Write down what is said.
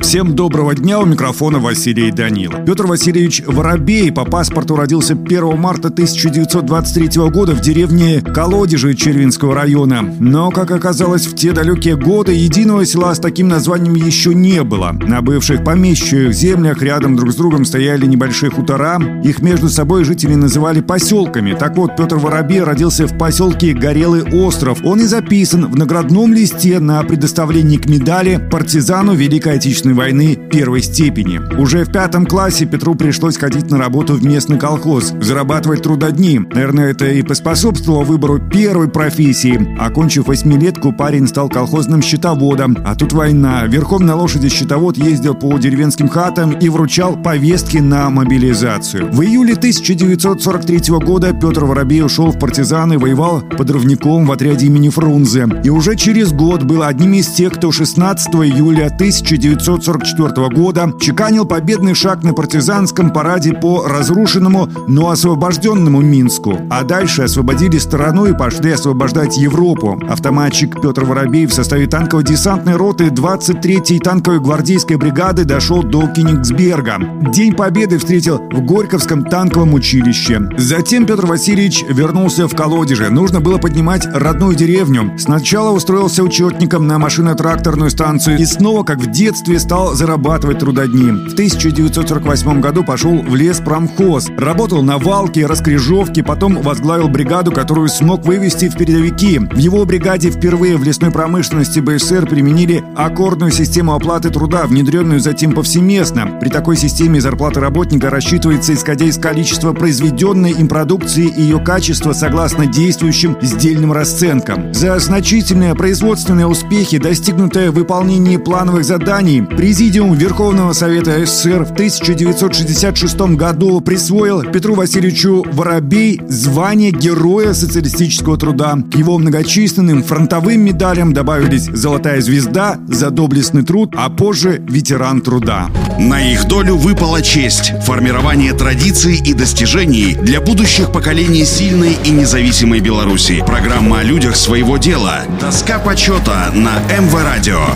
Всем доброго дня, у микрофона Василий Данил. Петр Васильевич Воробей по паспорту родился 1 марта 1923 года в деревне Колодежи Червинского района. Но, как оказалось, в те далекие годы единого села с таким названием еще не было. На бывших помещичьих землях рядом друг с другом стояли небольшие хутора. Их между собой жители называли поселками. Так вот, Петр Воробей родился в поселке Горелый остров. Он и записан в наградном листе на предоставлении к медали партизану Великой Отечественной Отечественной войны первой степени. Уже в пятом классе Петру пришлось ходить на работу в местный колхоз, зарабатывать трудодни. Наверное, это и поспособствовало выбору первой профессии. Окончив восьмилетку, парень стал колхозным счетоводом. А тут война. Верхом на лошади счетовод ездил по деревенским хатам и вручал повестки на мобилизацию. В июле 1943 года Петр Воробей ушел в партизаны, воевал подрывником в отряде имени Фрунзе. И уже через год был одним из тех, кто 16 июля 1943 1944 года чеканил победный шаг на партизанском параде по разрушенному, но освобожденному Минску. А дальше освободили страну и пошли освобождать Европу. Автоматчик Петр Воробей в составе танково-десантной роты 23-й танковой гвардейской бригады дошел до Кенигсберга. День Победы встретил в Горьковском танковом училище. Затем Петр Васильевич вернулся в Колодеже. Нужно было поднимать родную деревню. Сначала устроился учетником на машино-тракторную станцию и снова, как в детстве, стал зарабатывать трудодни. В 1948 году пошел в лес промхоз, работал на валке, раскрежовке, потом возглавил бригаду, которую смог вывести в передовики. В его бригаде впервые в лесной промышленности БССР применили аккордную систему оплаты труда, внедренную затем повсеместно. При такой системе зарплата работника рассчитывается исходя из количества произведенной им продукции и ее качества согласно действующим сдельным расценкам. За значительные производственные успехи, достигнутые в выполнении плановых заданий, Президиум Верховного Совета СССР в 1966 году присвоил Петру Васильевичу Воробей звание Героя социалистического труда. К его многочисленным фронтовым медалям добавились «Золотая звезда» за доблестный труд, а позже «Ветеран труда». На их долю выпала честь – формирование традиций и достижений для будущих поколений сильной и независимой Беларуси. Программа о людях своего дела. Доска почета на МВ Радио.